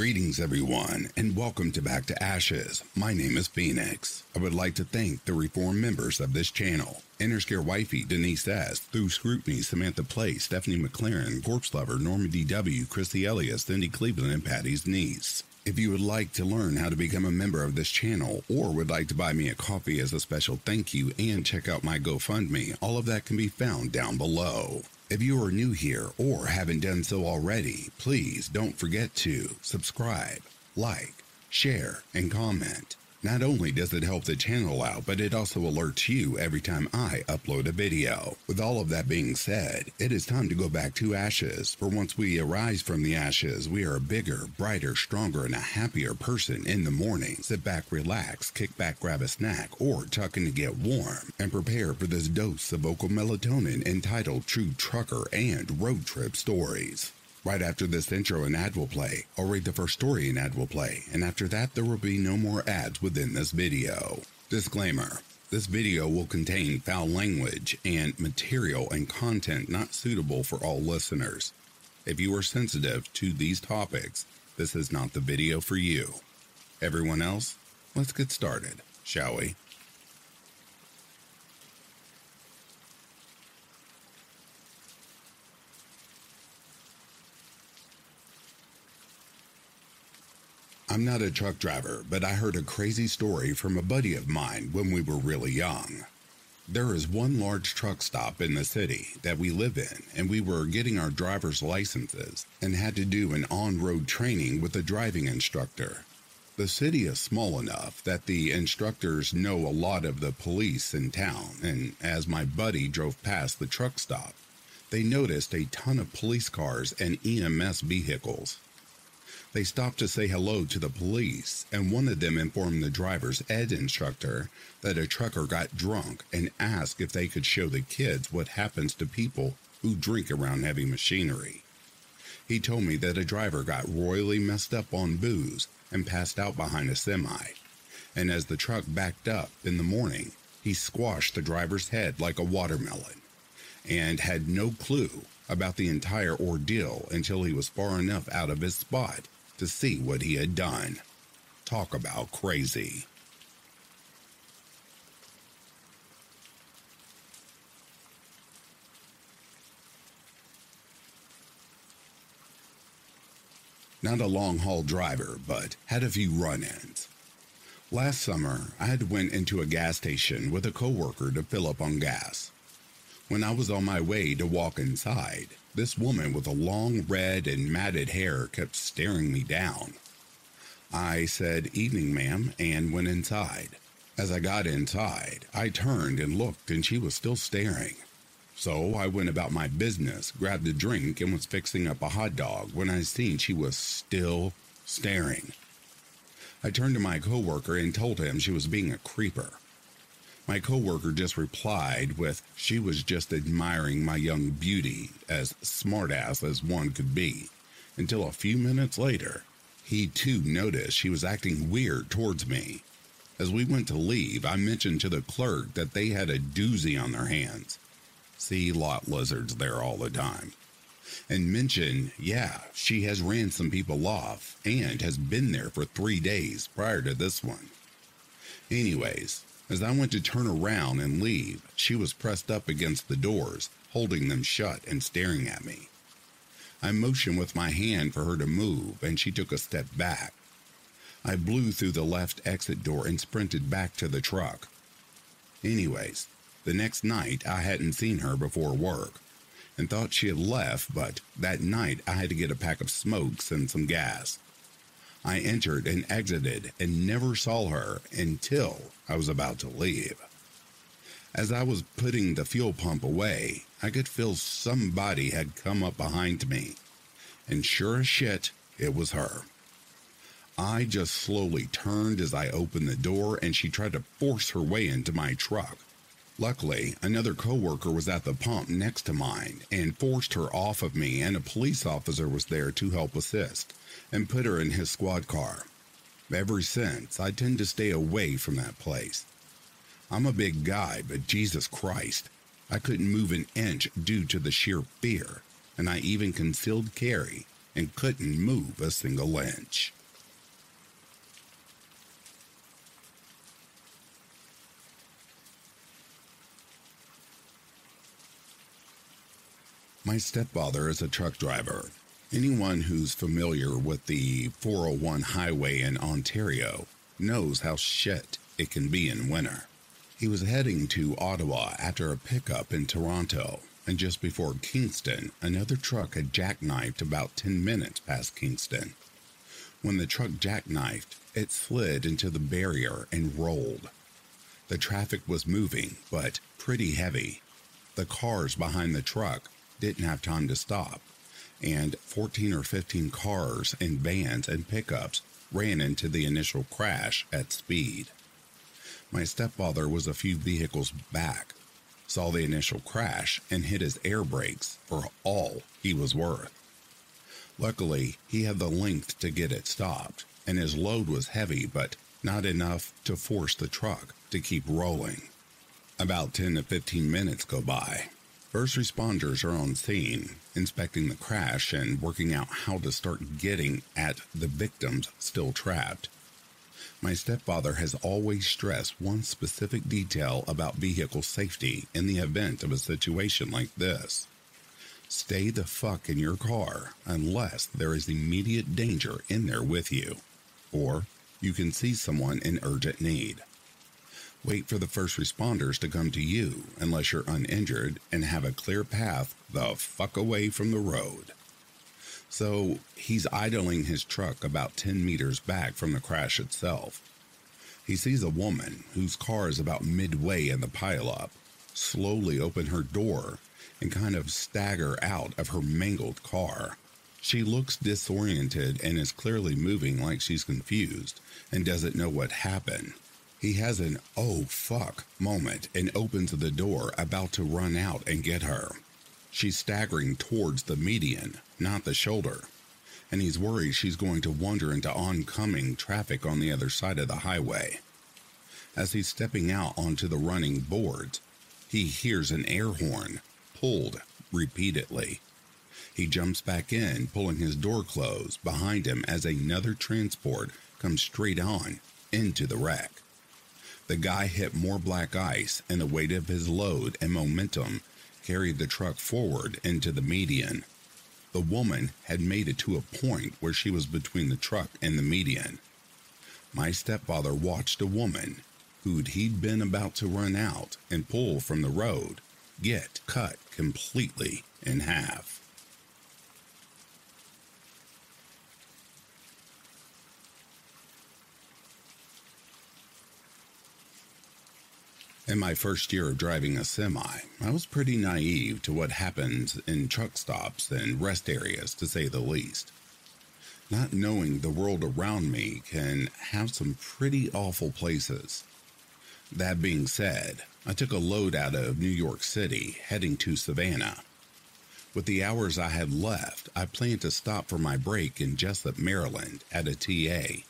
Greetings, everyone, and welcome to Back to Ashes. My name is Phoenix. I would like to thank the reform members of this channel Interscare Wifey, Denise S., Through Scrutiny, Samantha Place, Stephanie McLaren, Corpse Lover, Norma D.W., Christy Elias, Cindy Cleveland, and Patty's niece. If you would like to learn how to become a member of this channel or would like to buy me a coffee as a special thank you and check out my GoFundMe, all of that can be found down below. If you are new here or haven't done so already, please don't forget to subscribe, like, share, and comment. Not only does it help the channel out, but it also alerts you every time I upload a video. With all of that being said, it is time to go back to ashes, for once we arise from the ashes, we are a bigger, brighter, stronger, and a happier person in the morning. Sit back, relax, kick back, grab a snack, or tuck in to get warm, and prepare for this dose of vocal melatonin entitled True Trucker and Road Trip Stories. Right after this intro, an ad will play. I'll read the first story an ad will play, and after that, there will be no more ads within this video. Disclaimer This video will contain foul language and material and content not suitable for all listeners. If you are sensitive to these topics, this is not the video for you. Everyone else, let's get started, shall we? I'm not a truck driver, but I heard a crazy story from a buddy of mine when we were really young. There is one large truck stop in the city that we live in, and we were getting our driver's licenses and had to do an on road training with a driving instructor. The city is small enough that the instructors know a lot of the police in town, and as my buddy drove past the truck stop, they noticed a ton of police cars and EMS vehicles. They stopped to say hello to the police, and one of them informed the driver's ed instructor that a trucker got drunk and asked if they could show the kids what happens to people who drink around heavy machinery. He told me that a driver got royally messed up on booze and passed out behind a semi, and as the truck backed up in the morning, he squashed the driver's head like a watermelon and had no clue about the entire ordeal until he was far enough out of his spot to see what he had done. Talk about crazy. Not a long haul driver, but had a few run ins. Last summer, I had went into a gas station with a coworker to fill up on gas. When I was on my way to walk inside, this woman with a long red and matted hair kept staring me down. I said, Evening, ma'am, and went inside. As I got inside, I turned and looked, and she was still staring. So I went about my business, grabbed a drink, and was fixing up a hot dog when I seen she was still staring. I turned to my coworker and told him she was being a creeper. My coworker just replied with, she was just admiring my young beauty, as smartass as one could be, until a few minutes later, he too noticed she was acting weird towards me. As we went to leave, I mentioned to the clerk that they had a doozy on their hands. See lot lizards there all the time. And mentioned, yeah, she has ran some people off and has been there for three days prior to this one. Anyways, as I went to turn around and leave, she was pressed up against the doors, holding them shut and staring at me. I motioned with my hand for her to move, and she took a step back. I blew through the left exit door and sprinted back to the truck. Anyways, the next night I hadn't seen her before work and thought she had left, but that night I had to get a pack of smokes and some gas. I entered and exited and never saw her until I was about to leave. As I was putting the fuel pump away, I could feel somebody had come up behind me. And sure as shit, it was her. I just slowly turned as I opened the door and she tried to force her way into my truck. Luckily, another coworker was at the pump next to mine and forced her off of me and a police officer was there to help assist and put her in his squad car. Ever since, I tend to stay away from that place. I'm a big guy, but Jesus Christ, I couldn't move an inch due to the sheer fear, and I even concealed carry and couldn't move a single inch. My stepfather is a truck driver. Anyone who's familiar with the 401 highway in Ontario knows how shit it can be in winter. He was heading to Ottawa after a pickup in Toronto, and just before Kingston, another truck had jackknifed about 10 minutes past Kingston. When the truck jackknifed, it slid into the barrier and rolled. The traffic was moving, but pretty heavy. The cars behind the truck didn't have time to stop, and 14 or 15 cars and vans and pickups ran into the initial crash at speed. My stepfather was a few vehicles back, saw the initial crash, and hit his air brakes for all he was worth. Luckily, he had the length to get it stopped, and his load was heavy, but not enough to force the truck to keep rolling. About 10 to 15 minutes go by. First responders are on scene, inspecting the crash and working out how to start getting at the victims still trapped. My stepfather has always stressed one specific detail about vehicle safety in the event of a situation like this. Stay the fuck in your car unless there is immediate danger in there with you, or you can see someone in urgent need. Wait for the first responders to come to you unless you're uninjured and have a clear path the fuck away from the road. So he's idling his truck about 10 meters back from the crash itself. He sees a woman whose car is about midway in the pileup slowly open her door and kind of stagger out of her mangled car. She looks disoriented and is clearly moving like she's confused and doesn't know what happened. He has an oh fuck moment and opens the door, about to run out and get her. She's staggering towards the median, not the shoulder, and he's worried she's going to wander into oncoming traffic on the other side of the highway. As he's stepping out onto the running boards, he hears an air horn pulled repeatedly. He jumps back in, pulling his door closed behind him as another transport comes straight on into the wreck. The guy hit more black ice, and the weight of his load and momentum carried the truck forward into the median. The woman had made it to a point where she was between the truck and the median. My stepfather watched a woman who'd he'd been about to run out and pull from the road get cut completely in half. In my first year of driving a semi, I was pretty naive to what happens in truck stops and rest areas, to say the least. Not knowing the world around me can have some pretty awful places. That being said, I took a load out of New York City heading to Savannah. With the hours I had left, I planned to stop for my break in Jessup, Maryland at a TA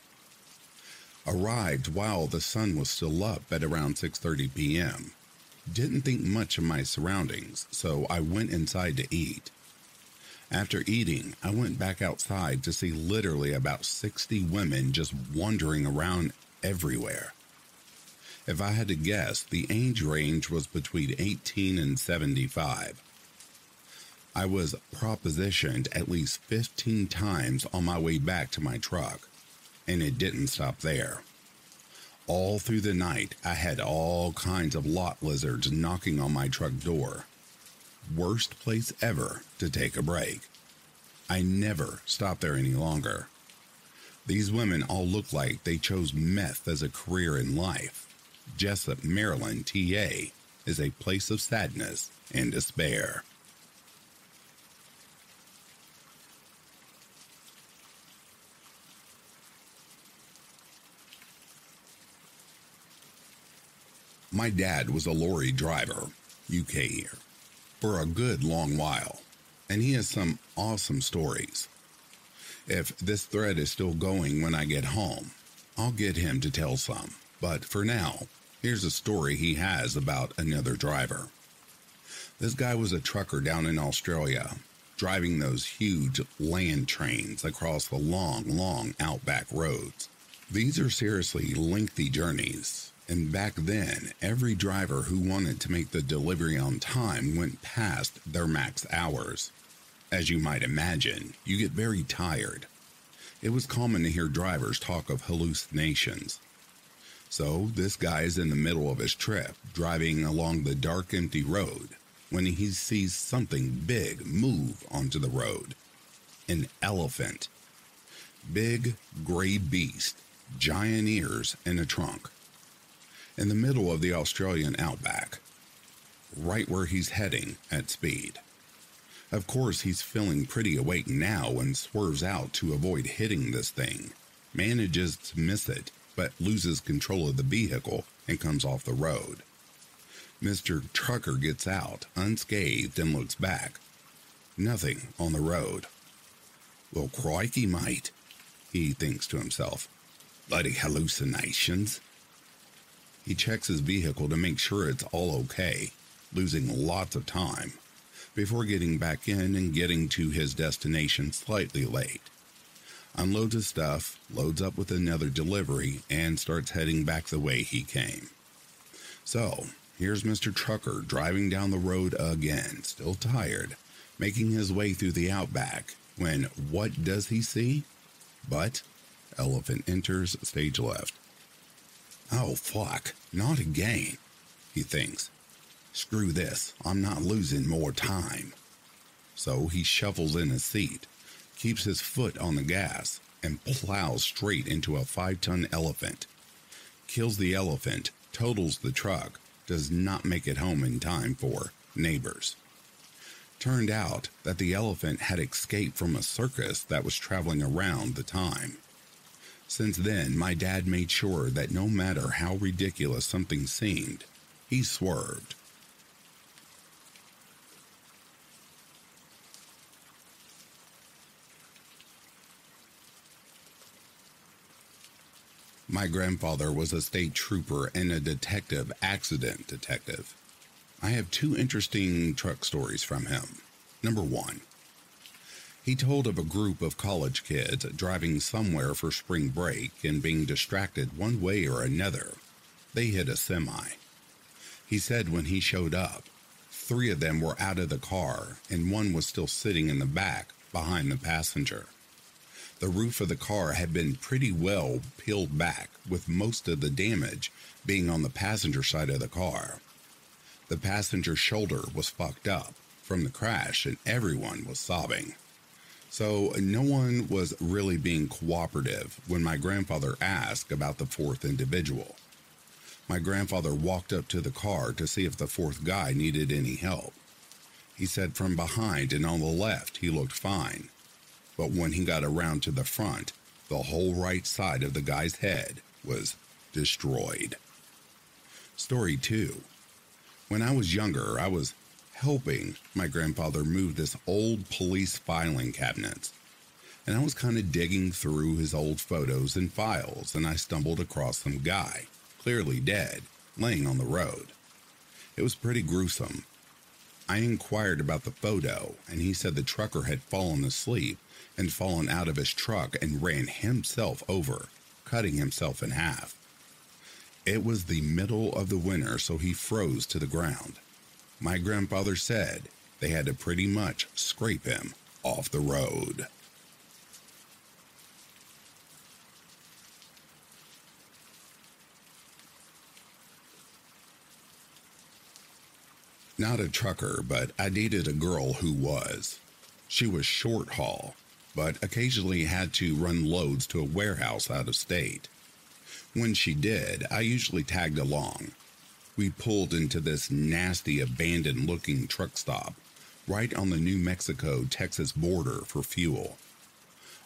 Arrived while the sun was still up at around 6:30 p.m. Didn't think much of my surroundings, so I went inside to eat. After eating, I went back outside to see literally about 60 women just wandering around everywhere. If I had to guess, the age range was between 18 and 75. I was propositioned at least 15 times on my way back to my truck and it didn't stop there. All through the night, I had all kinds of lot lizards knocking on my truck door. Worst place ever to take a break. I never stopped there any longer. These women all look like they chose meth as a career in life. Jessup, Maryland, TA, is a place of sadness and despair. My dad was a lorry driver, UK here, for a good long while, and he has some awesome stories. If this thread is still going when I get home, I'll get him to tell some. But for now, here's a story he has about another driver. This guy was a trucker down in Australia, driving those huge land trains across the long, long outback roads. These are seriously lengthy journeys, and back then, every driver who wanted to make the delivery on time went past their max hours. As you might imagine, you get very tired. It was common to hear drivers talk of hallucinations. So, this guy is in the middle of his trip, driving along the dark, empty road, when he sees something big move onto the road an elephant. Big, gray beast, giant ears, and a trunk in the middle of the Australian outback, right where he's heading at speed. Of course, he's feeling pretty awake now and swerves out to avoid hitting this thing, manages to miss it, but loses control of the vehicle and comes off the road. Mr. Trucker gets out unscathed and looks back. Nothing on the road. Well, crikey, mate, he thinks to himself. Bloody hallucinations. He checks his vehicle to make sure it's all okay, losing lots of time, before getting back in and getting to his destination slightly late. Unloads his stuff, loads up with another delivery, and starts heading back the way he came. So, here's Mr. Trucker driving down the road again, still tired, making his way through the outback, when what does he see? But elephant enters stage left. Oh, fuck, not again, he thinks. Screw this, I'm not losing more time. So he shuffles in his seat, keeps his foot on the gas, and plows straight into a five ton elephant. Kills the elephant, totals the truck, does not make it home in time for neighbors. Turned out that the elephant had escaped from a circus that was traveling around the time. Since then, my dad made sure that no matter how ridiculous something seemed, he swerved. My grandfather was a state trooper and a detective, accident detective. I have two interesting truck stories from him. Number one, he told of a group of college kids driving somewhere for spring break and being distracted one way or another. They hit a semi. He said when he showed up, three of them were out of the car and one was still sitting in the back behind the passenger. The roof of the car had been pretty well peeled back, with most of the damage being on the passenger side of the car. The passenger's shoulder was fucked up from the crash and everyone was sobbing. So no one was really being cooperative when my grandfather asked about the fourth individual. My grandfather walked up to the car to see if the fourth guy needed any help. He said from behind and on the left he looked fine, but when he got around to the front, the whole right side of the guy's head was destroyed. Story 2 When I was younger, I was helping my grandfather move this old police filing cabinet. And I was kind of digging through his old photos and files, and I stumbled across some guy, clearly dead, laying on the road. It was pretty gruesome. I inquired about the photo, and he said the trucker had fallen asleep and fallen out of his truck and ran himself over, cutting himself in half. It was the middle of the winter, so he froze to the ground my grandfather said they had to pretty much scrape him off the road. Not a trucker, but I dated a girl who was. She was short haul, but occasionally had to run loads to a warehouse out of state. When she did, I usually tagged along. We pulled into this nasty, abandoned looking truck stop right on the New Mexico Texas border for fuel.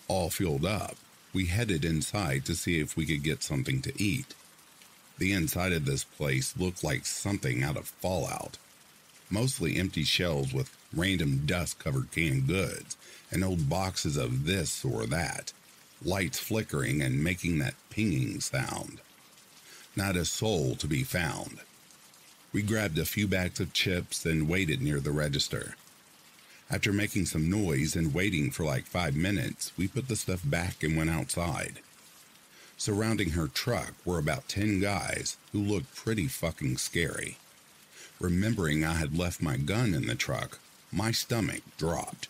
All fueled up, we headed inside to see if we could get something to eat. The inside of this place looked like something out of Fallout. Mostly empty shelves with random dust covered canned goods and old boxes of this or that lights flickering and making that pinging sound. Not a soul to be found. We grabbed a few bags of chips and waited near the register. After making some noise and waiting for like five minutes, we put the stuff back and went outside. Surrounding her truck were about 10 guys who looked pretty fucking scary. Remembering I had left my gun in the truck, my stomach dropped.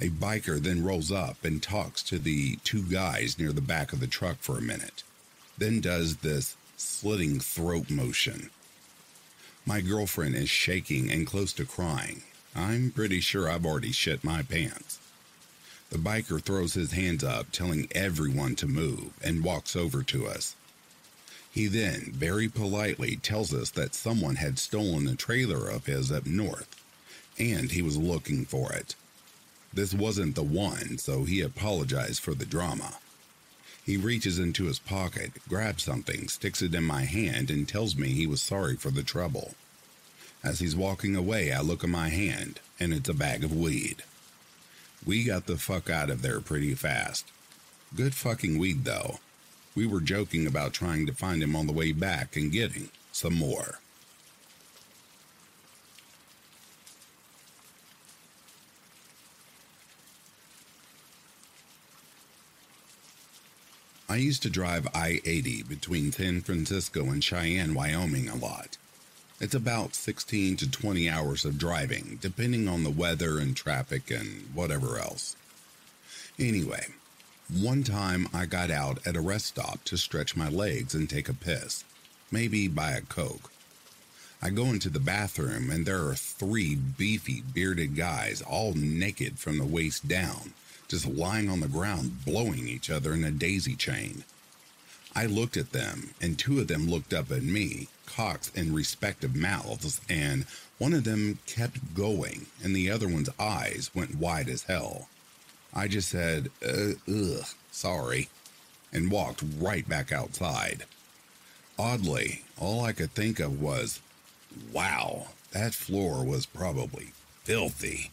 A biker then rolls up and talks to the two guys near the back of the truck for a minute, then does this slitting throat motion. My girlfriend is shaking and close to crying. I'm pretty sure I've already shit my pants. The biker throws his hands up, telling everyone to move, and walks over to us. He then, very politely, tells us that someone had stolen a trailer of his up north, and he was looking for it. This wasn't the one, so he apologized for the drama. He reaches into his pocket, grabs something, sticks it in my hand, and tells me he was sorry for the trouble. As he's walking away, I look at my hand, and it's a bag of weed. We got the fuck out of there pretty fast. Good fucking weed, though. We were joking about trying to find him on the way back and getting some more. I used to drive I 80 between San Francisco and Cheyenne, Wyoming a lot. It's about 16 to 20 hours of driving, depending on the weather and traffic and whatever else. Anyway, one time I got out at a rest stop to stretch my legs and take a piss, maybe buy a Coke. I go into the bathroom and there are three beefy, bearded guys, all naked from the waist down, just lying on the ground, blowing each other in a daisy chain. I looked at them, and two of them looked up at me, cocks in respective mouths, and one of them kept going, and the other one's eyes went wide as hell. I just said, uh, ugh, sorry, and walked right back outside. Oddly, all I could think of was, wow, that floor was probably filthy.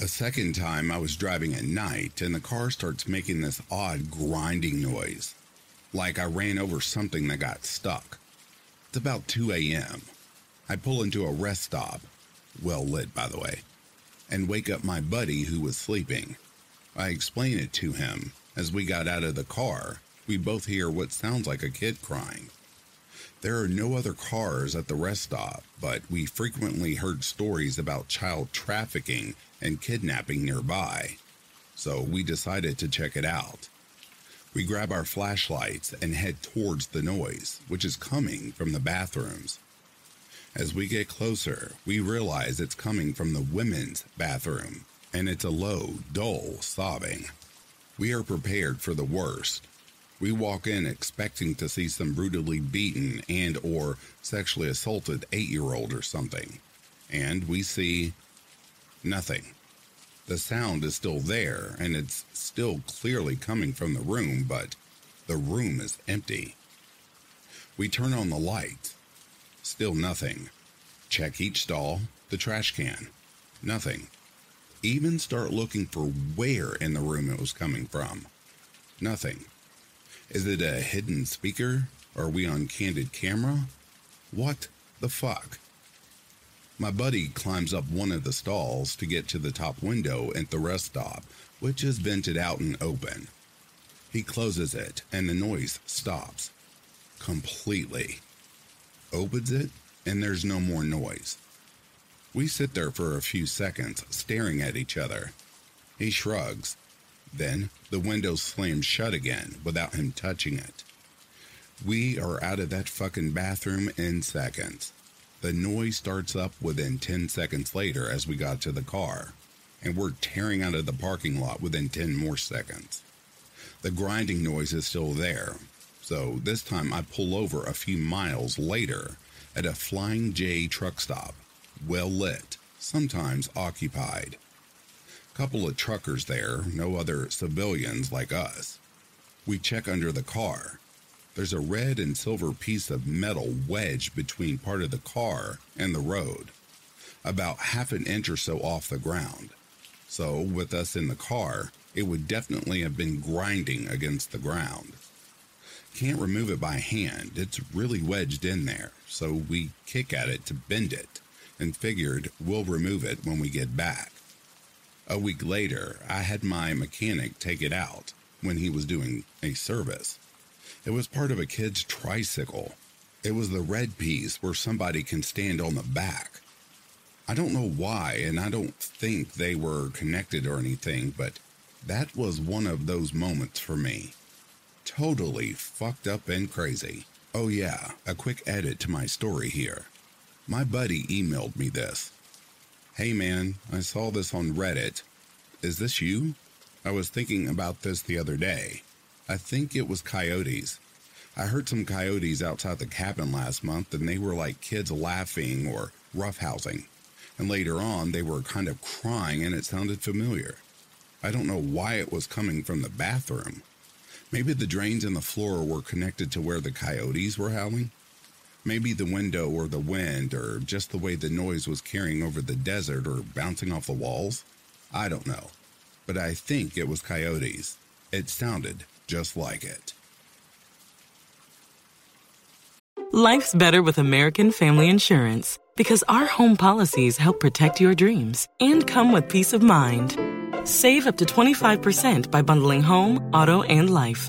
A second time, I was driving at night and the car starts making this odd grinding noise, like I ran over something that got stuck. It's about 2 a.m. I pull into a rest stop, well lit by the way, and wake up my buddy who was sleeping. I explain it to him. As we got out of the car, we both hear what sounds like a kid crying. There are no other cars at the rest stop, but we frequently heard stories about child trafficking and kidnapping nearby, so we decided to check it out. We grab our flashlights and head towards the noise, which is coming from the bathrooms. As we get closer, we realize it's coming from the women's bathroom, and it's a low, dull sobbing. We are prepared for the worst, we walk in expecting to see some brutally beaten and or sexually assaulted 8-year-old or something. And we see nothing. The sound is still there and it's still clearly coming from the room, but the room is empty. We turn on the light. Still nothing. Check each stall, the trash can. Nothing. Even start looking for where in the room it was coming from. Nothing. Is it a hidden speaker? Are we on candid camera? What the fuck? My buddy climbs up one of the stalls to get to the top window at the rest stop, which is vented out and open. He closes it, and the noise stops completely. Opens it, and there's no more noise. We sit there for a few seconds, staring at each other. He shrugs, then the window slammed shut again without him touching it. We are out of that fucking bathroom in seconds. The noise starts up within 10 seconds later as we got to the car, and we're tearing out of the parking lot within 10 more seconds. The grinding noise is still there, so this time I pull over a few miles later at a Flying J truck stop, well lit, sometimes occupied. Couple of truckers there, no other civilians like us. We check under the car. There's a red and silver piece of metal wedged between part of the car and the road, about half an inch or so off the ground. So, with us in the car, it would definitely have been grinding against the ground. Can't remove it by hand, it's really wedged in there, so we kick at it to bend it and figured we'll remove it when we get back. A week later, I had my mechanic take it out when he was doing a service. It was part of a kid's tricycle. It was the red piece where somebody can stand on the back. I don't know why, and I don't think they were connected or anything, but that was one of those moments for me. Totally fucked up and crazy. Oh, yeah, a quick edit to my story here. My buddy emailed me this. Hey man, I saw this on Reddit. Is this you? I was thinking about this the other day. I think it was coyotes. I heard some coyotes outside the cabin last month and they were like kids laughing or roughhousing. And later on, they were kind of crying and it sounded familiar. I don't know why it was coming from the bathroom. Maybe the drains in the floor were connected to where the coyotes were howling. Maybe the window or the wind or just the way the noise was carrying over the desert or bouncing off the walls. I don't know. But I think it was coyotes. It sounded just like it. Life's better with American Family Insurance because our home policies help protect your dreams and come with peace of mind. Save up to 25% by bundling home, auto, and life.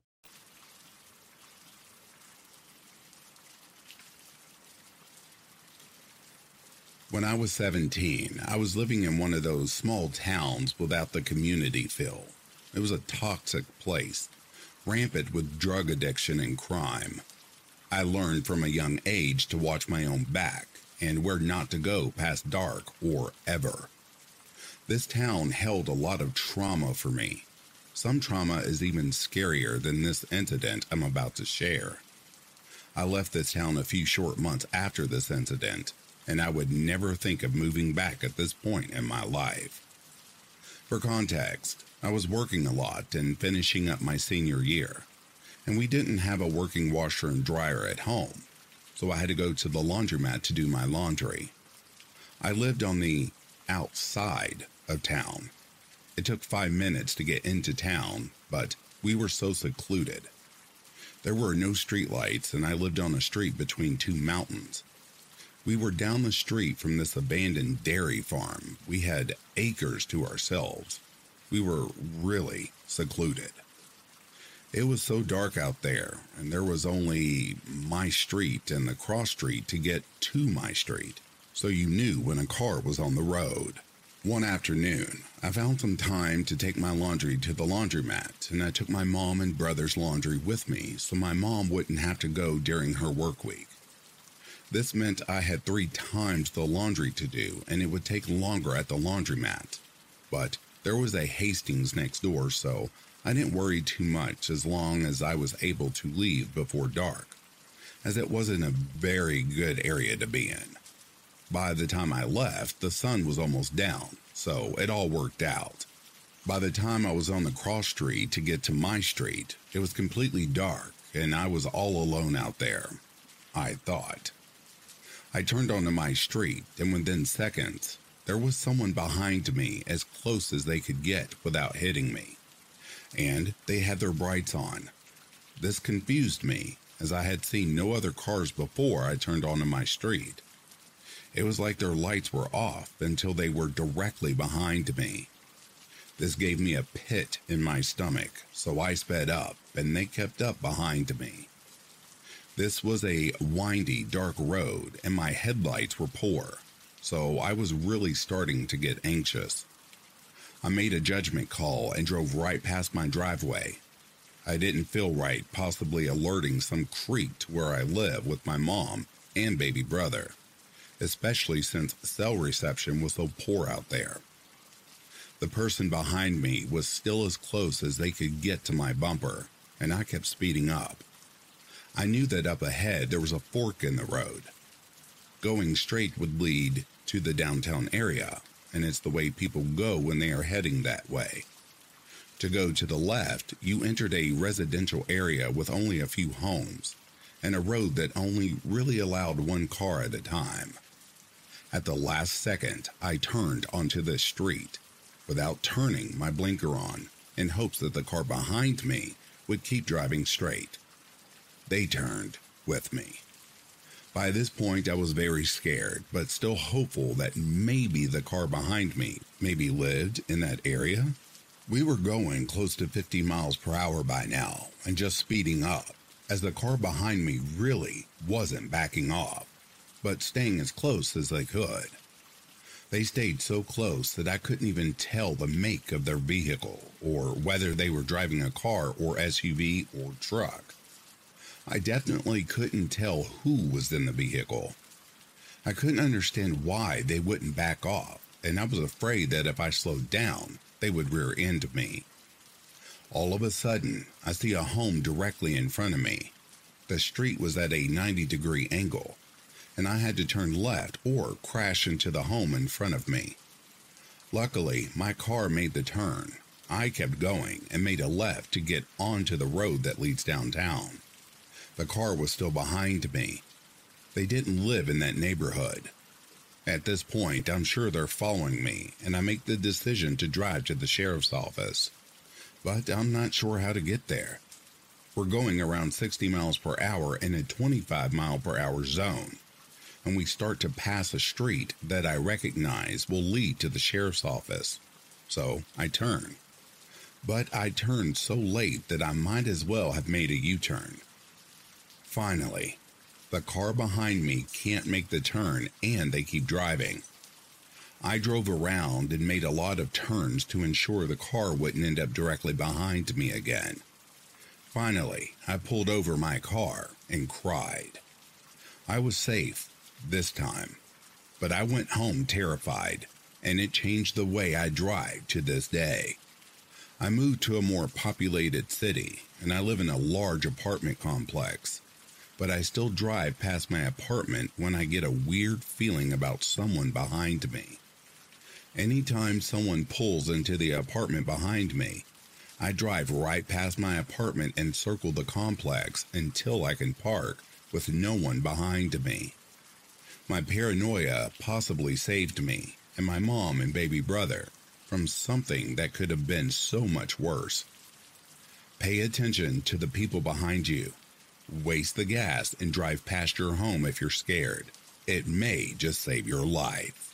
When I was 17, I was living in one of those small towns without the community feel. It was a toxic place, rampant with drug addiction and crime. I learned from a young age to watch my own back and where not to go past dark or ever. This town held a lot of trauma for me. Some trauma is even scarier than this incident I'm about to share. I left this town a few short months after this incident and I would never think of moving back at this point in my life. For context, I was working a lot and finishing up my senior year, and we didn't have a working washer and dryer at home, so I had to go to the laundromat to do my laundry. I lived on the outside of town. It took five minutes to get into town, but we were so secluded. There were no streetlights, and I lived on a street between two mountains. We were down the street from this abandoned dairy farm. We had acres to ourselves. We were really secluded. It was so dark out there, and there was only my street and the cross street to get to my street, so you knew when a car was on the road. One afternoon, I found some time to take my laundry to the laundromat, and I took my mom and brother's laundry with me so my mom wouldn't have to go during her work week. This meant I had three times the laundry to do, and it would take longer at the laundromat. But there was a Hastings next door, so I didn't worry too much as long as I was able to leave before dark, as it wasn't a very good area to be in. By the time I left, the sun was almost down, so it all worked out. By the time I was on the cross street to get to my street, it was completely dark and I was all alone out there. I thought. I turned onto my street, and within seconds, there was someone behind me as close as they could get without hitting me. And they had their brights on. This confused me, as I had seen no other cars before I turned onto my street. It was like their lights were off until they were directly behind me. This gave me a pit in my stomach, so I sped up, and they kept up behind me. This was a windy, dark road, and my headlights were poor, so I was really starting to get anxious. I made a judgment call and drove right past my driveway. I didn't feel right, possibly alerting some creek to where I live with my mom and baby brother, especially since cell reception was so poor out there. The person behind me was still as close as they could get to my bumper, and I kept speeding up. I knew that up ahead there was a fork in the road. Going straight would lead to the downtown area, and it's the way people go when they are heading that way. To go to the left, you entered a residential area with only a few homes and a road that only really allowed one car at a time. At the last second, I turned onto the street without turning my blinker on in hopes that the car behind me would keep driving straight. They turned with me. By this point, I was very scared, but still hopeful that maybe the car behind me maybe lived in that area. We were going close to 50 miles per hour by now and just speeding up, as the car behind me really wasn't backing off, but staying as close as they could. They stayed so close that I couldn't even tell the make of their vehicle or whether they were driving a car or SUV or truck. I definitely couldn't tell who was in the vehicle. I couldn't understand why they wouldn't back off, and I was afraid that if I slowed down, they would rear end me. All of a sudden, I see a home directly in front of me. The street was at a 90 degree angle, and I had to turn left or crash into the home in front of me. Luckily, my car made the turn. I kept going and made a left to get onto the road that leads downtown. The car was still behind me. They didn't live in that neighborhood. At this point, I'm sure they're following me, and I make the decision to drive to the sheriff's office. But I'm not sure how to get there. We're going around 60 miles per hour in a 25 mile per hour zone, and we start to pass a street that I recognize will lead to the sheriff's office. So I turn. But I turned so late that I might as well have made a U turn. Finally, the car behind me can't make the turn and they keep driving. I drove around and made a lot of turns to ensure the car wouldn't end up directly behind me again. Finally, I pulled over my car and cried. I was safe this time, but I went home terrified, and it changed the way I drive to this day. I moved to a more populated city, and I live in a large apartment complex but I still drive past my apartment when I get a weird feeling about someone behind me. Anytime someone pulls into the apartment behind me, I drive right past my apartment and circle the complex until I can park with no one behind me. My paranoia possibly saved me and my mom and baby brother from something that could have been so much worse. Pay attention to the people behind you Waste the gas and drive past your home if you're scared. It may just save your life.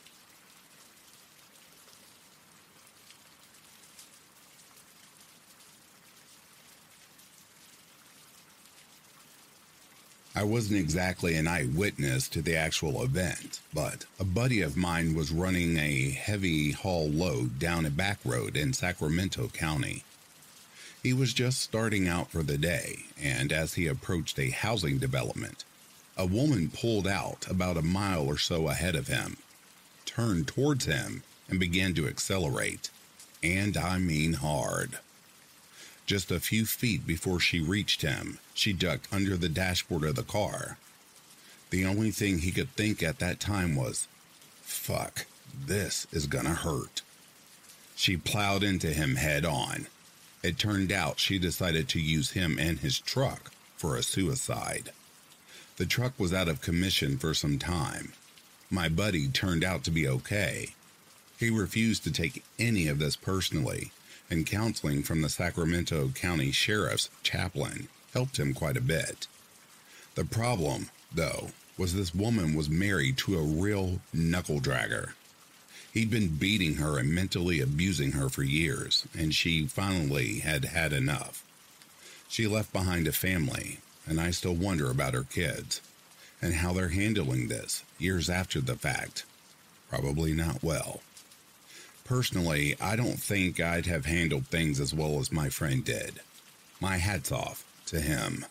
I wasn't exactly an eyewitness to the actual event, but a buddy of mine was running a heavy haul load down a back road in Sacramento County. He was just starting out for the day, and as he approached a housing development, a woman pulled out about a mile or so ahead of him, turned towards him, and began to accelerate. And I mean hard. Just a few feet before she reached him, she ducked under the dashboard of the car. The only thing he could think at that time was, fuck, this is gonna hurt. She plowed into him head on. It turned out she decided to use him and his truck for a suicide. The truck was out of commission for some time. My buddy turned out to be okay. He refused to take any of this personally, and counseling from the Sacramento County Sheriff's chaplain helped him quite a bit. The problem, though, was this woman was married to a real knuckle dragger. He'd been beating her and mentally abusing her for years, and she finally had had enough. She left behind a family, and I still wonder about her kids and how they're handling this years after the fact. Probably not well. Personally, I don't think I'd have handled things as well as my friend did. My hat's off to him.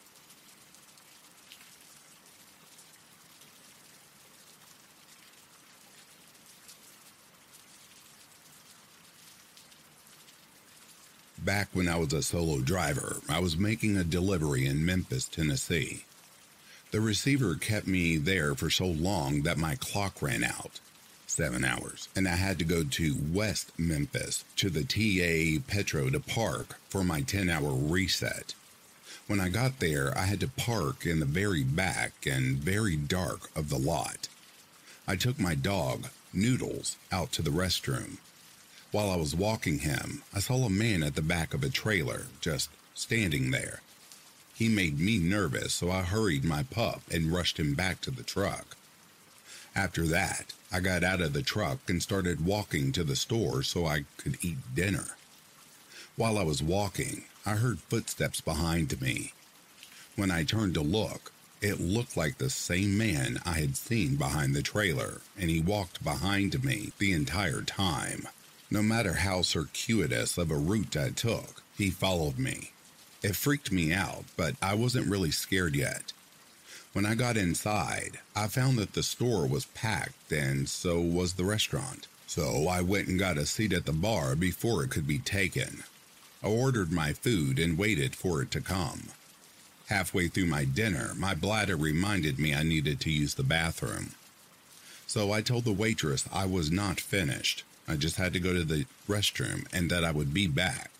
Back when I was a solo driver, I was making a delivery in Memphis, Tennessee. The receiver kept me there for so long that my clock ran out seven hours, and I had to go to West Memphis to the TA Petro to park for my 10 hour reset. When I got there, I had to park in the very back and very dark of the lot. I took my dog, Noodles, out to the restroom. While I was walking him, I saw a man at the back of a trailer, just standing there. He made me nervous, so I hurried my pup and rushed him back to the truck. After that, I got out of the truck and started walking to the store so I could eat dinner. While I was walking, I heard footsteps behind me. When I turned to look, it looked like the same man I had seen behind the trailer, and he walked behind me the entire time. No matter how circuitous of a route I took, he followed me. It freaked me out, but I wasn't really scared yet. When I got inside, I found that the store was packed and so was the restaurant. So I went and got a seat at the bar before it could be taken. I ordered my food and waited for it to come. Halfway through my dinner, my bladder reminded me I needed to use the bathroom. So I told the waitress I was not finished I just had to go to the restroom and that I would be back.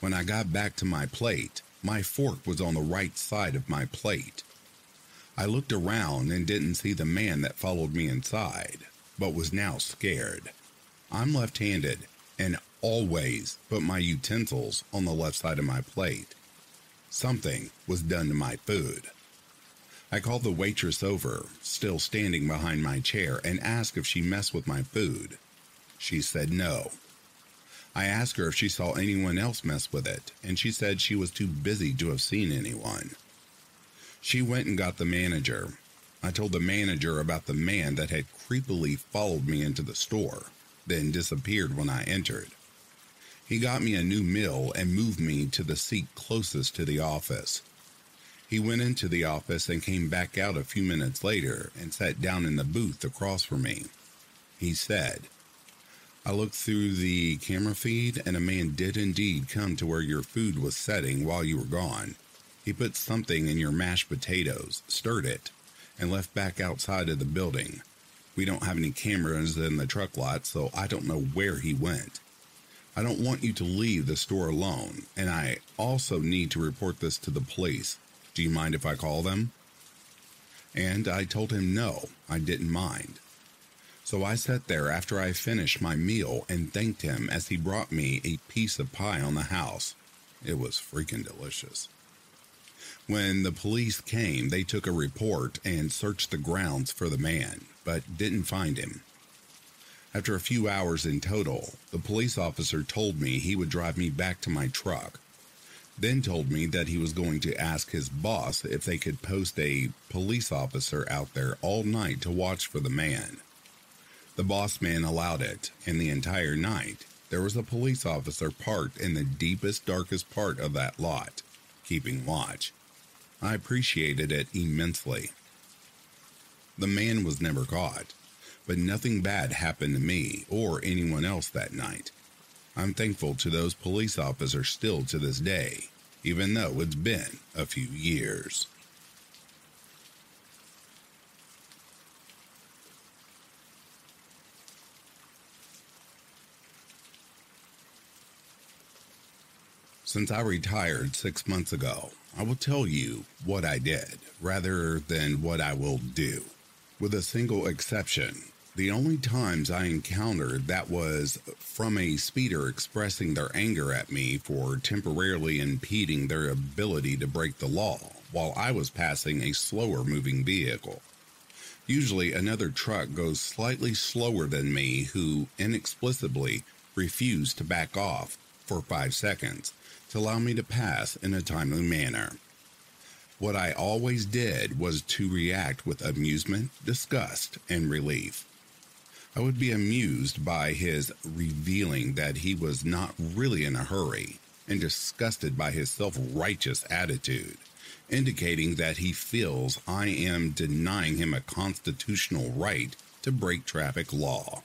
When I got back to my plate, my fork was on the right side of my plate. I looked around and didn't see the man that followed me inside, but was now scared. I'm left handed and always put my utensils on the left side of my plate. Something was done to my food. I called the waitress over, still standing behind my chair, and asked if she messed with my food. She said no. I asked her if she saw anyone else mess with it, and she said she was too busy to have seen anyone. She went and got the manager. I told the manager about the man that had creepily followed me into the store, then disappeared when I entered. He got me a new meal and moved me to the seat closest to the office. He went into the office and came back out a few minutes later and sat down in the booth across from me. He said, I looked through the camera feed, and a man did indeed come to where your food was setting while you were gone. He put something in your mashed potatoes, stirred it, and left back outside of the building. We don't have any cameras in the truck lot, so I don't know where he went. I don't want you to leave the store alone, and I also need to report this to the police. Do you mind if I call them? And I told him no, I didn't mind. So I sat there after I finished my meal and thanked him as he brought me a piece of pie on the house. It was freaking delicious. When the police came, they took a report and searched the grounds for the man, but didn't find him. After a few hours in total, the police officer told me he would drive me back to my truck, then told me that he was going to ask his boss if they could post a police officer out there all night to watch for the man. The boss man allowed it, and the entire night there was a police officer parked in the deepest, darkest part of that lot, keeping watch. I appreciated it immensely. The man was never caught, but nothing bad happened to me or anyone else that night. I'm thankful to those police officers still to this day, even though it's been a few years. Since I retired six months ago, I will tell you what I did rather than what I will do. With a single exception, the only times I encountered that was from a speeder expressing their anger at me for temporarily impeding their ability to break the law while I was passing a slower moving vehicle. Usually, another truck goes slightly slower than me who inexplicably refused to back off for five seconds to allow me to pass in a timely manner. What I always did was to react with amusement, disgust, and relief. I would be amused by his revealing that he was not really in a hurry and disgusted by his self righteous attitude, indicating that he feels I am denying him a constitutional right to break traffic law.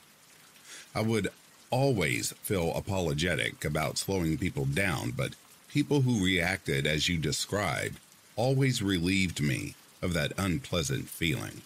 I would always feel apologetic about slowing people down, but people who reacted as you described always relieved me of that unpleasant feeling.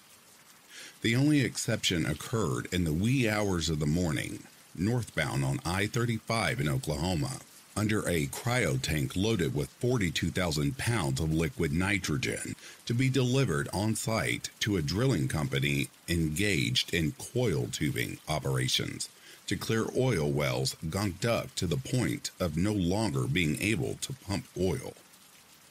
The only exception occurred in the wee hours of the morning, northbound on I 35 in Oklahoma, under a cryo tank loaded with 42,000 pounds of liquid nitrogen to be delivered on site to a drilling company engaged in coil tubing operations to clear oil wells gunked up to the point of no longer being able to pump oil.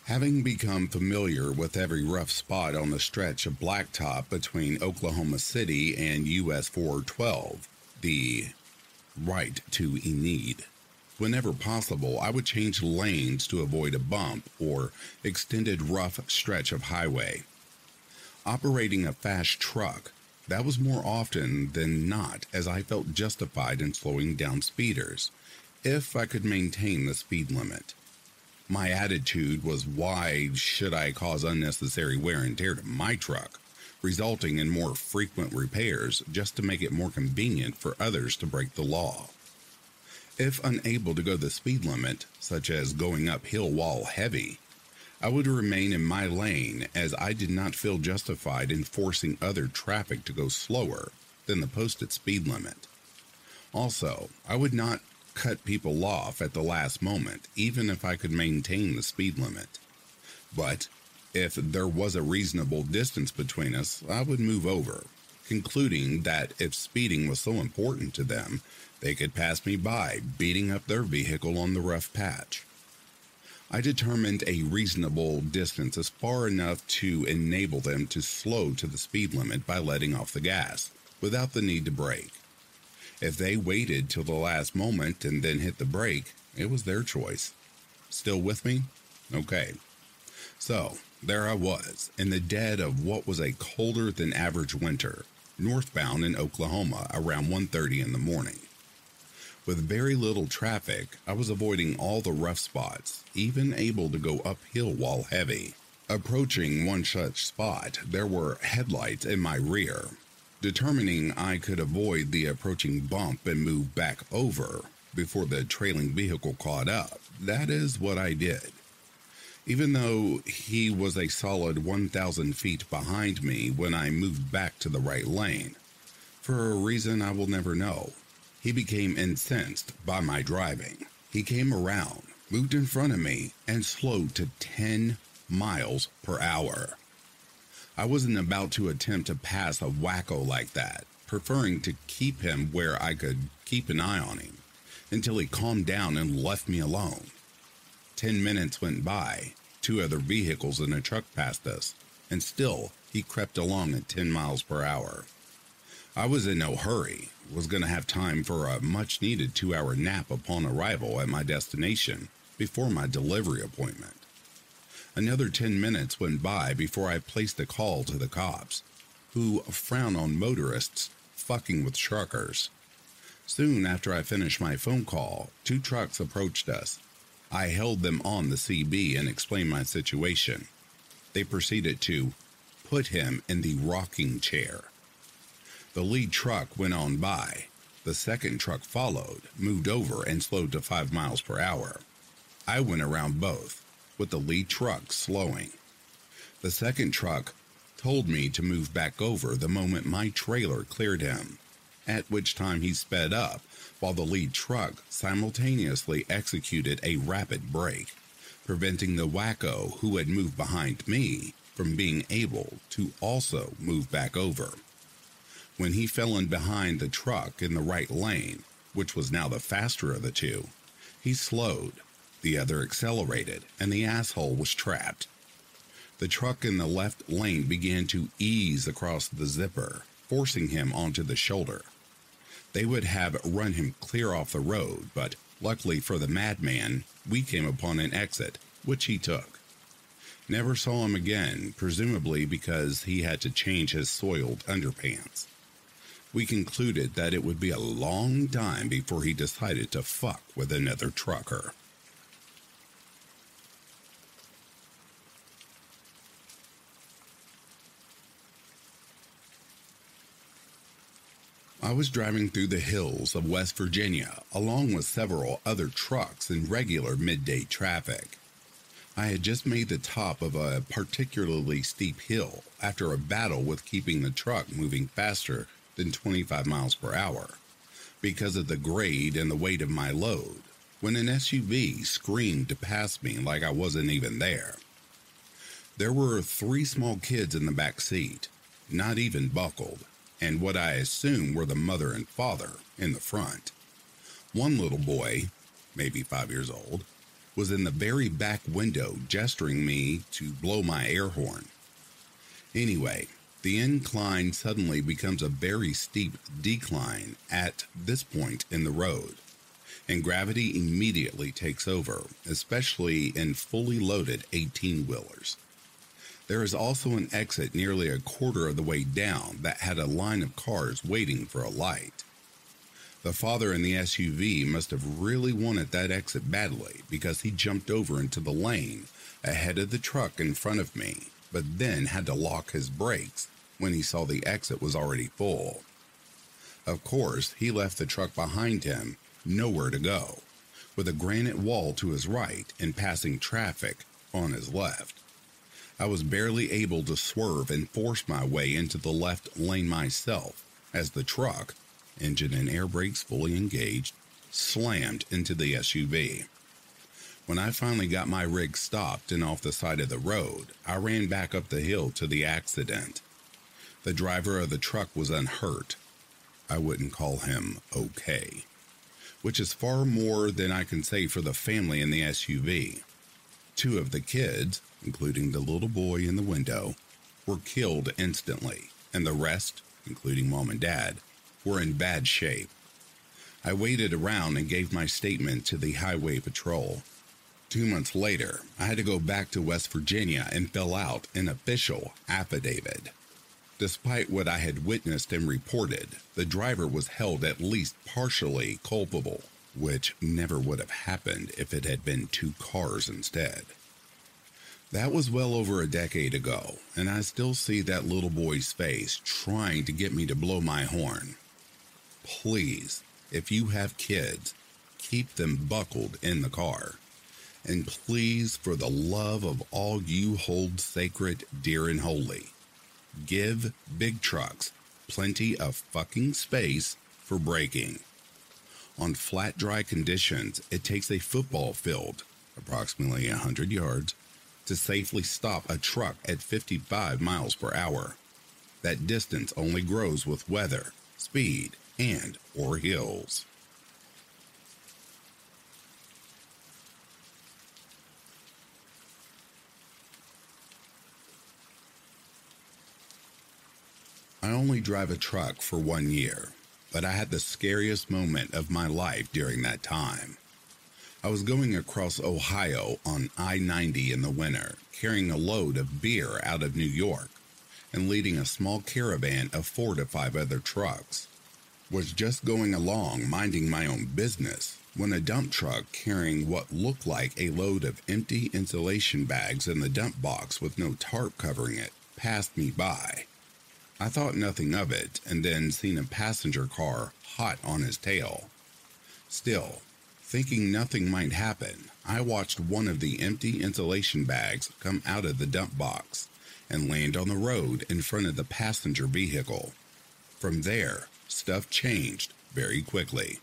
Having become familiar with every rough spot on the stretch of blacktop between Oklahoma City and US 412, the right to Enid. Whenever possible, I would change lanes to avoid a bump or extended rough stretch of highway. Operating a fast truck that was more often than not as I felt justified in slowing down speeders, if I could maintain the speed limit. My attitude was why should I cause unnecessary wear and tear to my truck, resulting in more frequent repairs just to make it more convenient for others to break the law. If unable to go the speed limit, such as going uphill while heavy, I would remain in my lane as I did not feel justified in forcing other traffic to go slower than the posted speed limit. Also, I would not cut people off at the last moment, even if I could maintain the speed limit. But if there was a reasonable distance between us, I would move over, concluding that if speeding was so important to them, they could pass me by, beating up their vehicle on the rough patch. I determined a reasonable distance as far enough to enable them to slow to the speed limit by letting off the gas, without the need to brake. If they waited till the last moment and then hit the brake, it was their choice. Still with me? Okay. So, there I was, in the dead of what was a colder than average winter, northbound in Oklahoma around 1:30 in the morning. With very little traffic, I was avoiding all the rough spots, even able to go uphill while heavy. Approaching one such spot, there were headlights in my rear. Determining I could avoid the approaching bump and move back over before the trailing vehicle caught up, that is what I did. Even though he was a solid 1,000 feet behind me when I moved back to the right lane, for a reason I will never know. He became incensed by my driving. He came around, moved in front of me, and slowed to 10 miles per hour. I wasn't about to attempt to pass a wacko like that, preferring to keep him where I could keep an eye on him until he calmed down and left me alone. Ten minutes went by, two other vehicles and a truck passed us, and still he crept along at 10 miles per hour. I was in no hurry, was going to have time for a much needed two hour nap upon arrival at my destination before my delivery appointment. Another 10 minutes went by before I placed a call to the cops, who frown on motorists fucking with truckers. Soon after I finished my phone call, two trucks approached us. I held them on the CB and explained my situation. They proceeded to put him in the rocking chair. The lead truck went on by. The second truck followed, moved over, and slowed to 5 miles per hour. I went around both, with the lead truck slowing. The second truck told me to move back over the moment my trailer cleared him, at which time he sped up while the lead truck simultaneously executed a rapid brake, preventing the wacko who had moved behind me from being able to also move back over. When he fell in behind the truck in the right lane, which was now the faster of the two, he slowed, the other accelerated, and the asshole was trapped. The truck in the left lane began to ease across the zipper, forcing him onto the shoulder. They would have run him clear off the road, but luckily for the madman, we came upon an exit, which he took. Never saw him again, presumably because he had to change his soiled underpants. We concluded that it would be a long time before he decided to fuck with another trucker. I was driving through the hills of West Virginia along with several other trucks in regular midday traffic. I had just made the top of a particularly steep hill after a battle with keeping the truck moving faster than 25 miles per hour because of the grade and the weight of my load when an SUV screamed to pass me like I wasn't even there. There were three small kids in the back seat, not even buckled, and what I assume were the mother and father in the front. One little boy, maybe five years old, was in the very back window gesturing me to blow my air horn. Anyway, the incline suddenly becomes a very steep decline at this point in the road, and gravity immediately takes over, especially in fully loaded 18 wheelers. There is also an exit nearly a quarter of the way down that had a line of cars waiting for a light. The father in the SUV must have really wanted that exit badly because he jumped over into the lane ahead of the truck in front of me, but then had to lock his brakes when he saw the exit was already full. Of course, he left the truck behind him, nowhere to go, with a granite wall to his right and passing traffic on his left. I was barely able to swerve and force my way into the left lane myself as the truck, engine and air brakes fully engaged, slammed into the SUV. When I finally got my rig stopped and off the side of the road, I ran back up the hill to the accident. The driver of the truck was unhurt. I wouldn't call him okay, which is far more than I can say for the family in the SUV. Two of the kids, including the little boy in the window, were killed instantly, and the rest, including mom and dad, were in bad shape. I waited around and gave my statement to the Highway Patrol. Two months later, I had to go back to West Virginia and fill out an official affidavit. Despite what I had witnessed and reported, the driver was held at least partially culpable, which never would have happened if it had been two cars instead. That was well over a decade ago, and I still see that little boy's face trying to get me to blow my horn. Please, if you have kids, keep them buckled in the car. And please, for the love of all you hold sacred, dear, and holy, give big trucks plenty of fucking space for braking. On flat, dry conditions, it takes a football field, approximately 100 yards, to safely stop a truck at 55 miles per hour. That distance only grows with weather, speed, and or hills. I only drive a truck for one year, but I had the scariest moment of my life during that time. I was going across Ohio on I 90 in the winter, carrying a load of beer out of New York and leading a small caravan of four to five other trucks. Was just going along minding my own business when a dump truck carrying what looked like a load of empty insulation bags in the dump box with no tarp covering it passed me by. I thought nothing of it and then seen a passenger car hot on his tail. Still, thinking nothing might happen, I watched one of the empty insulation bags come out of the dump box and land on the road in front of the passenger vehicle. From there, stuff changed very quickly.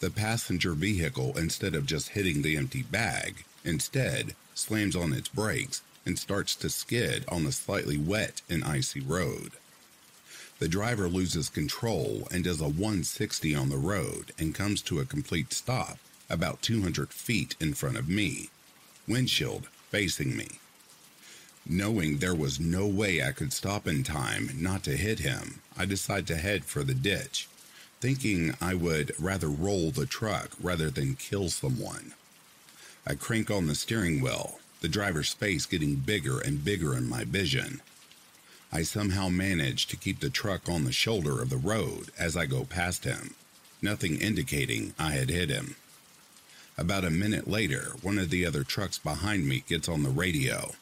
The passenger vehicle, instead of just hitting the empty bag, instead slams on its brakes and starts to skid on the slightly wet and icy road. The driver loses control and does a 160 on the road and comes to a complete stop about 200 feet in front of me, windshield facing me. Knowing there was no way I could stop in time not to hit him, I decide to head for the ditch, thinking I would rather roll the truck rather than kill someone. I crank on the steering wheel, the driver's face getting bigger and bigger in my vision. I somehow manage to keep the truck on the shoulder of the road as I go past him, nothing indicating I had hit him. About a minute later, one of the other trucks behind me gets on the radio.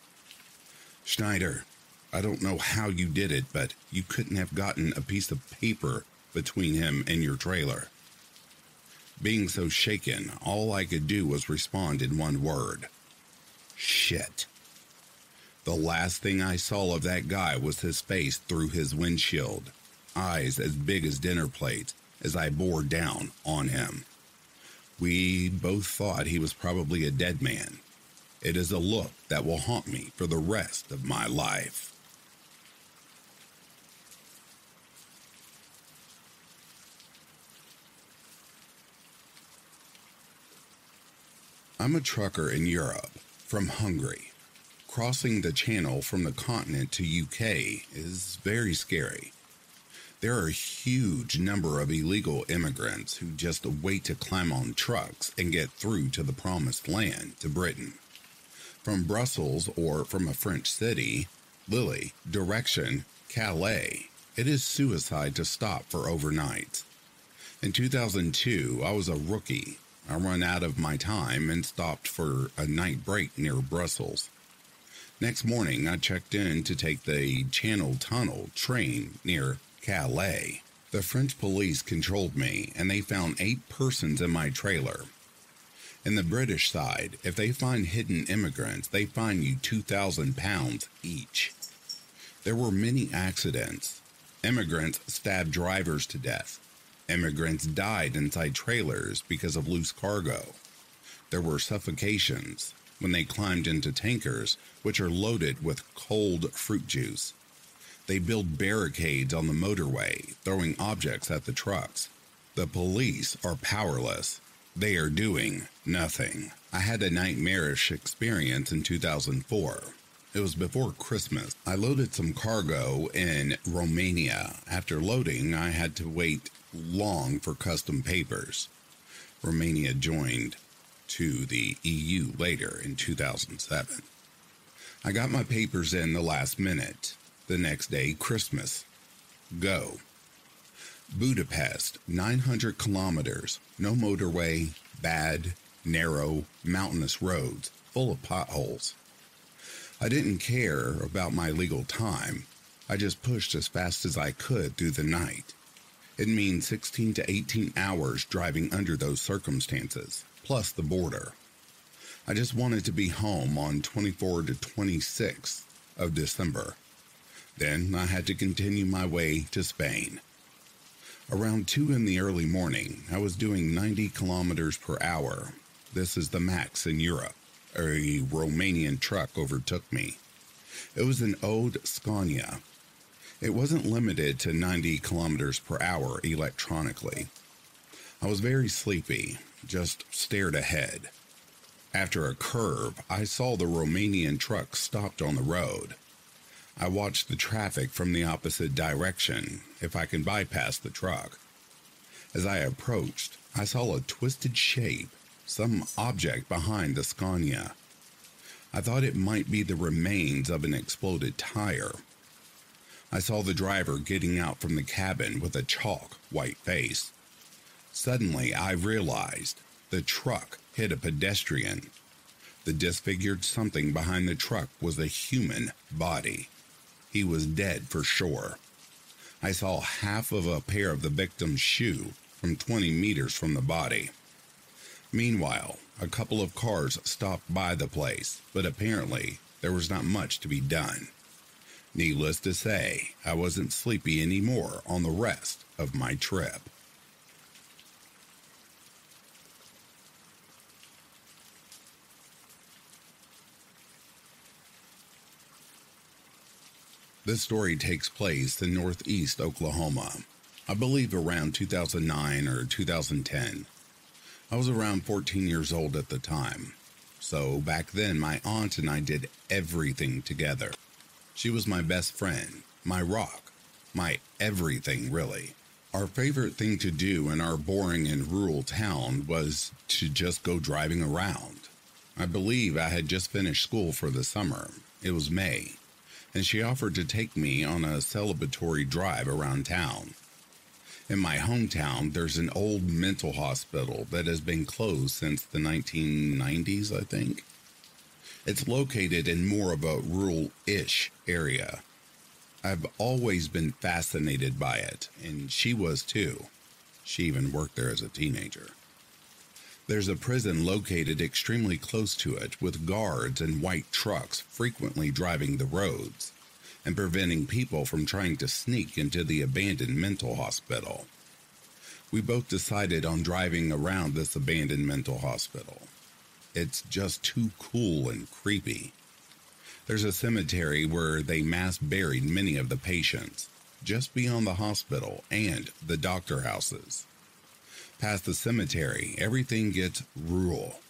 Schneider, I don't know how you did it, but you couldn't have gotten a piece of paper between him and your trailer. Being so shaken, all I could do was respond in one word Shit. The last thing I saw of that guy was his face through his windshield, eyes as big as dinner plates as I bore down on him. We both thought he was probably a dead man. It is a look that will haunt me for the rest of my life. I'm a trucker in Europe from Hungary. Crossing the channel from the continent to UK is very scary. There are a huge number of illegal immigrants who just wait to climb on trucks and get through to the promised land, to Britain. From Brussels or from a French city, Lily, direction, Calais, it is suicide to stop for overnight. In 2002, I was a rookie I run out of my time and stopped for a night break near Brussels. Next morning, I checked in to take the Channel Tunnel train near Calais. The French police controlled me and they found eight persons in my trailer. In the British side, if they find hidden immigrants, they fine you 2,000 pounds each. There were many accidents. Immigrants stabbed drivers to death. Immigrants died inside trailers because of loose cargo. There were suffocations when they climbed into tankers, which are loaded with cold fruit juice. They build barricades on the motorway, throwing objects at the trucks. The police are powerless. They are doing nothing. I had a nightmarish experience in 2004. It was before Christmas. I loaded some cargo in Romania. After loading, I had to wait long for custom papers. Romania joined to the EU later in 2007. I got my papers in the last minute. The next day, Christmas. Go. Budapest, 900 kilometers, no motorway, bad, narrow, mountainous roads, full of potholes. I didn't care about my legal time. I just pushed as fast as I could through the night. It means 16 to 18 hours driving under those circumstances, plus the border. I just wanted to be home on 24 to 26 of December. Then I had to continue my way to Spain. Around 2 in the early morning, I was doing 90 kilometers per hour. This is the max in Europe. A Romanian truck overtook me. It was an old Scania it wasn't limited to 90 kilometers per hour electronically. I was very sleepy, just stared ahead. After a curve, I saw the Romanian truck stopped on the road. I watched the traffic from the opposite direction, if I can bypass the truck. As I approached, I saw a twisted shape, some object behind the Scania. I thought it might be the remains of an exploded tire I saw the driver getting out from the cabin with a chalk white face. Suddenly, I realized the truck hit a pedestrian. The disfigured something behind the truck was a human body. he was dead for sure. I saw half of a pair of the victim's shoe from 20 meters from the body. Meanwhile, a couple of cars stopped by the place, but apparently there was not much to be done. Needless to say, I wasn't sleepy anymore on the rest of my trip. This story takes place in northeast Oklahoma, I believe around 2009 or 2010. I was around 14 years old at the time. So back then, my aunt and I did everything together. She was my best friend, my rock, my everything, really. Our favorite thing to do in our boring and rural town was to just go driving around. I believe I had just finished school for the summer. It was May, and she offered to take me on a celebratory drive around town. In my hometown, there's an old mental hospital that has been closed since the 1990s, I think. It's located in more of a rural ish area. I've always been fascinated by it, and she was too. She even worked there as a teenager. There's a prison located extremely close to it with guards and white trucks frequently driving the roads and preventing people from trying to sneak into the abandoned mental hospital. We both decided on driving around this abandoned mental hospital. It's just too cool and creepy. There's a cemetery where they mass buried many of the patients, just beyond the hospital and the doctor houses. Past the cemetery, everything gets rural.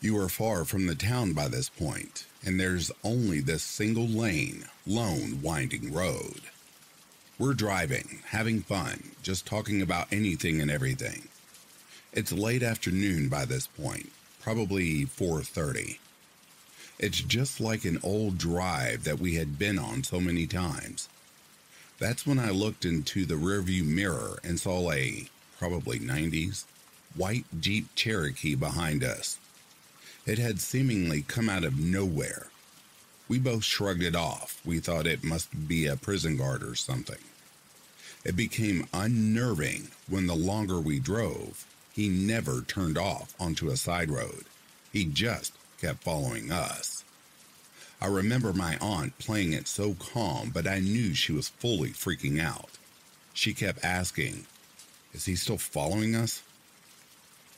You are far from the town by this point, and there's only this single lane, lone, winding road. We're driving, having fun, just talking about anything and everything. It's late afternoon by this point, probably 4:30. It's just like an old drive that we had been on so many times. That's when I looked into the rearview mirror and saw a probably 90s white Jeep Cherokee behind us. It had seemingly come out of nowhere. We both shrugged it off. We thought it must be a prison guard or something. It became unnerving when the longer we drove, he never turned off onto a side road. He just kept following us. I remember my aunt playing it so calm, but I knew she was fully freaking out. She kept asking, Is he still following us?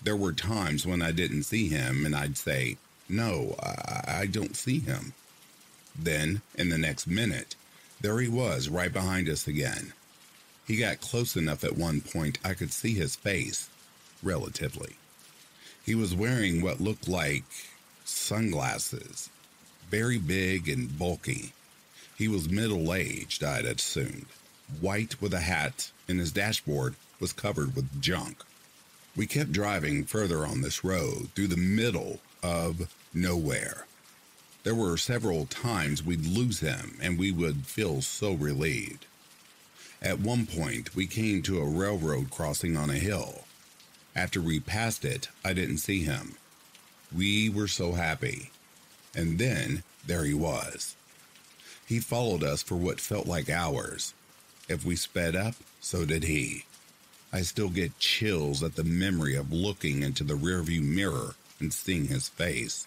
There were times when I didn't see him, and I'd say, No, I, I don't see him. Then, in the next minute, there he was right behind us again. He got close enough at one point I could see his face, relatively. He was wearing what looked like sunglasses, very big and bulky. He was middle aged, I'd assumed, white with a hat, and his dashboard was covered with junk. We kept driving further on this road through the middle of nowhere. There were several times we'd lose him and we would feel so relieved. At one point, we came to a railroad crossing on a hill. After we passed it, I didn't see him. We were so happy. And then there he was. He followed us for what felt like hours. If we sped up, so did he. I still get chills at the memory of looking into the rearview mirror and seeing his face.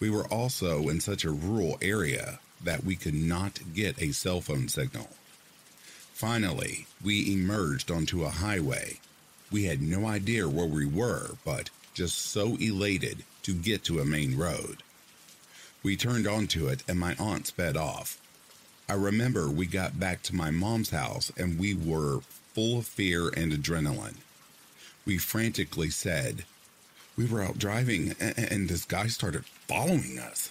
We were also in such a rural area that we could not get a cell phone signal. Finally, we emerged onto a highway. We had no idea where we were, but just so elated to get to a main road. We turned onto it and my aunt sped off. I remember we got back to my mom's house and we were full of fear and adrenaline. We frantically said, We were out driving and this guy started following us.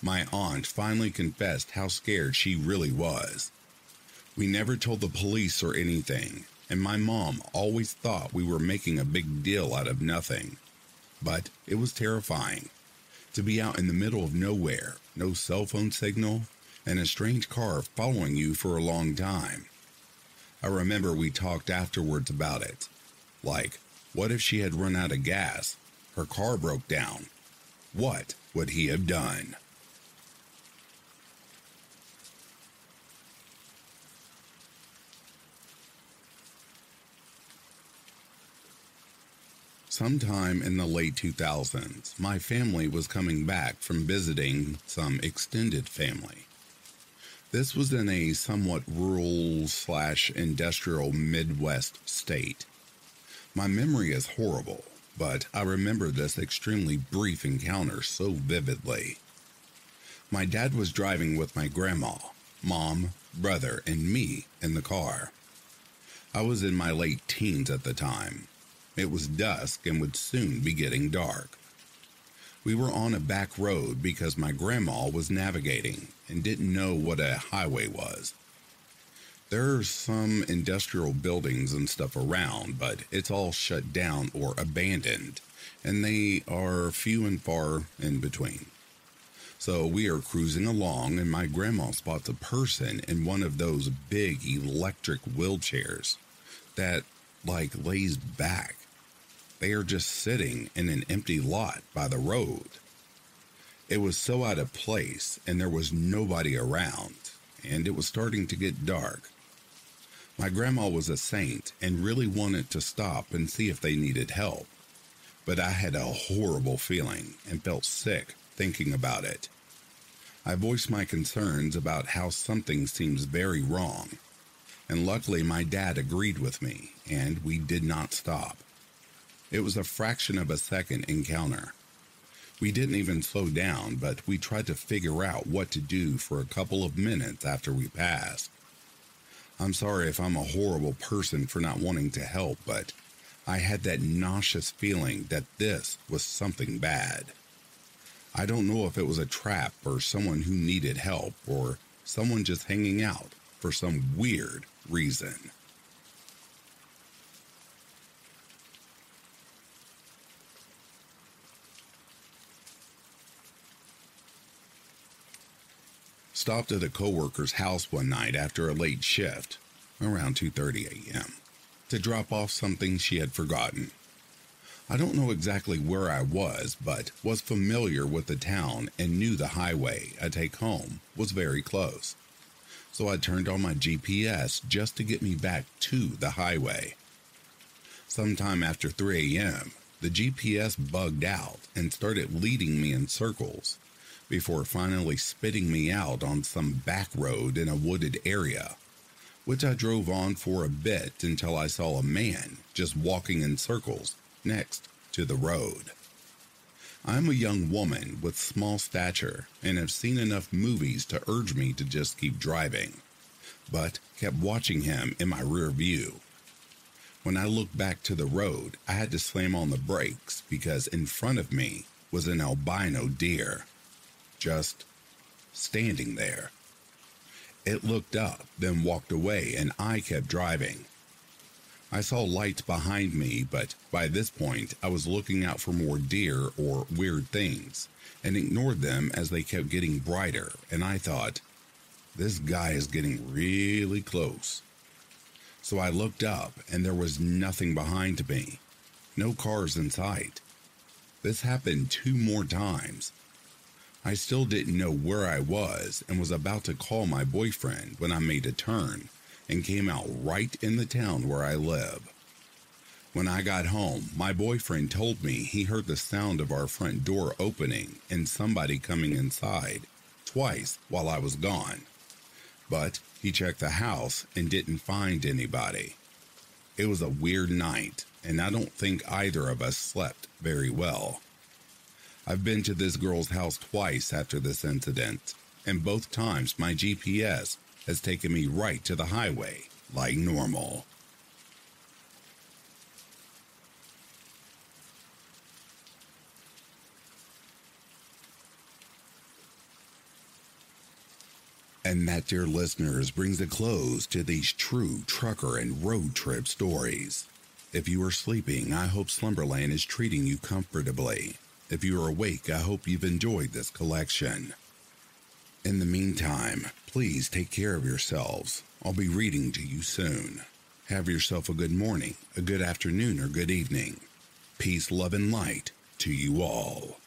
My aunt finally confessed how scared she really was. We never told the police or anything, and my mom always thought we were making a big deal out of nothing. But it was terrifying to be out in the middle of nowhere, no cell phone signal, and a strange car following you for a long time. I remember we talked afterwards about it. Like, what if she had run out of gas? Her car broke down. What would he have done? Sometime in the late 2000s, my family was coming back from visiting some extended family. This was in a somewhat rural slash industrial Midwest state. My memory is horrible, but I remember this extremely brief encounter so vividly. My dad was driving with my grandma, mom, brother, and me in the car. I was in my late teens at the time. It was dusk and would soon be getting dark. We were on a back road because my grandma was navigating and didn't know what a highway was. There are some industrial buildings and stuff around, but it's all shut down or abandoned, and they are few and far in between. So we are cruising along, and my grandma spots a person in one of those big electric wheelchairs that, like, lays back. They are just sitting in an empty lot by the road. It was so out of place, and there was nobody around, and it was starting to get dark. My grandma was a saint and really wanted to stop and see if they needed help. But I had a horrible feeling and felt sick thinking about it. I voiced my concerns about how something seems very wrong. And luckily, my dad agreed with me, and we did not stop. It was a fraction of a second encounter. We didn't even slow down, but we tried to figure out what to do for a couple of minutes after we passed. I'm sorry if I'm a horrible person for not wanting to help, but I had that nauseous feeling that this was something bad. I don't know if it was a trap or someone who needed help or someone just hanging out for some weird reason. Stopped at a coworker's house one night after a late shift, around 2:30 a.m., to drop off something she had forgotten. I don't know exactly where I was, but was familiar with the town and knew the highway I take home was very close. So I turned on my GPS just to get me back to the highway. Sometime after 3 a.m., the GPS bugged out and started leading me in circles before finally spitting me out on some back road in a wooded area, which I drove on for a bit until I saw a man just walking in circles next to the road. I'm a young woman with small stature and have seen enough movies to urge me to just keep driving, but kept watching him in my rear view. When I looked back to the road, I had to slam on the brakes because in front of me was an albino deer just standing there. It looked up, then walked away, and I kept driving. I saw lights behind me, but by this point I was looking out for more deer or weird things and ignored them as they kept getting brighter, and I thought, this guy is getting really close. So I looked up, and there was nothing behind me, no cars in sight. This happened two more times, I still didn't know where I was and was about to call my boyfriend when I made a turn and came out right in the town where I live. When I got home, my boyfriend told me he heard the sound of our front door opening and somebody coming inside twice while I was gone. But he checked the house and didn't find anybody. It was a weird night, and I don't think either of us slept very well. I've been to this girl's house twice after this incident, and both times my GPS has taken me right to the highway like normal. And that, dear listeners, brings a close to these true trucker and road trip stories. If you are sleeping, I hope Slumberland is treating you comfortably. If you are awake, I hope you've enjoyed this collection. In the meantime, please take care of yourselves. I'll be reading to you soon. Have yourself a good morning, a good afternoon, or good evening. Peace, love, and light to you all.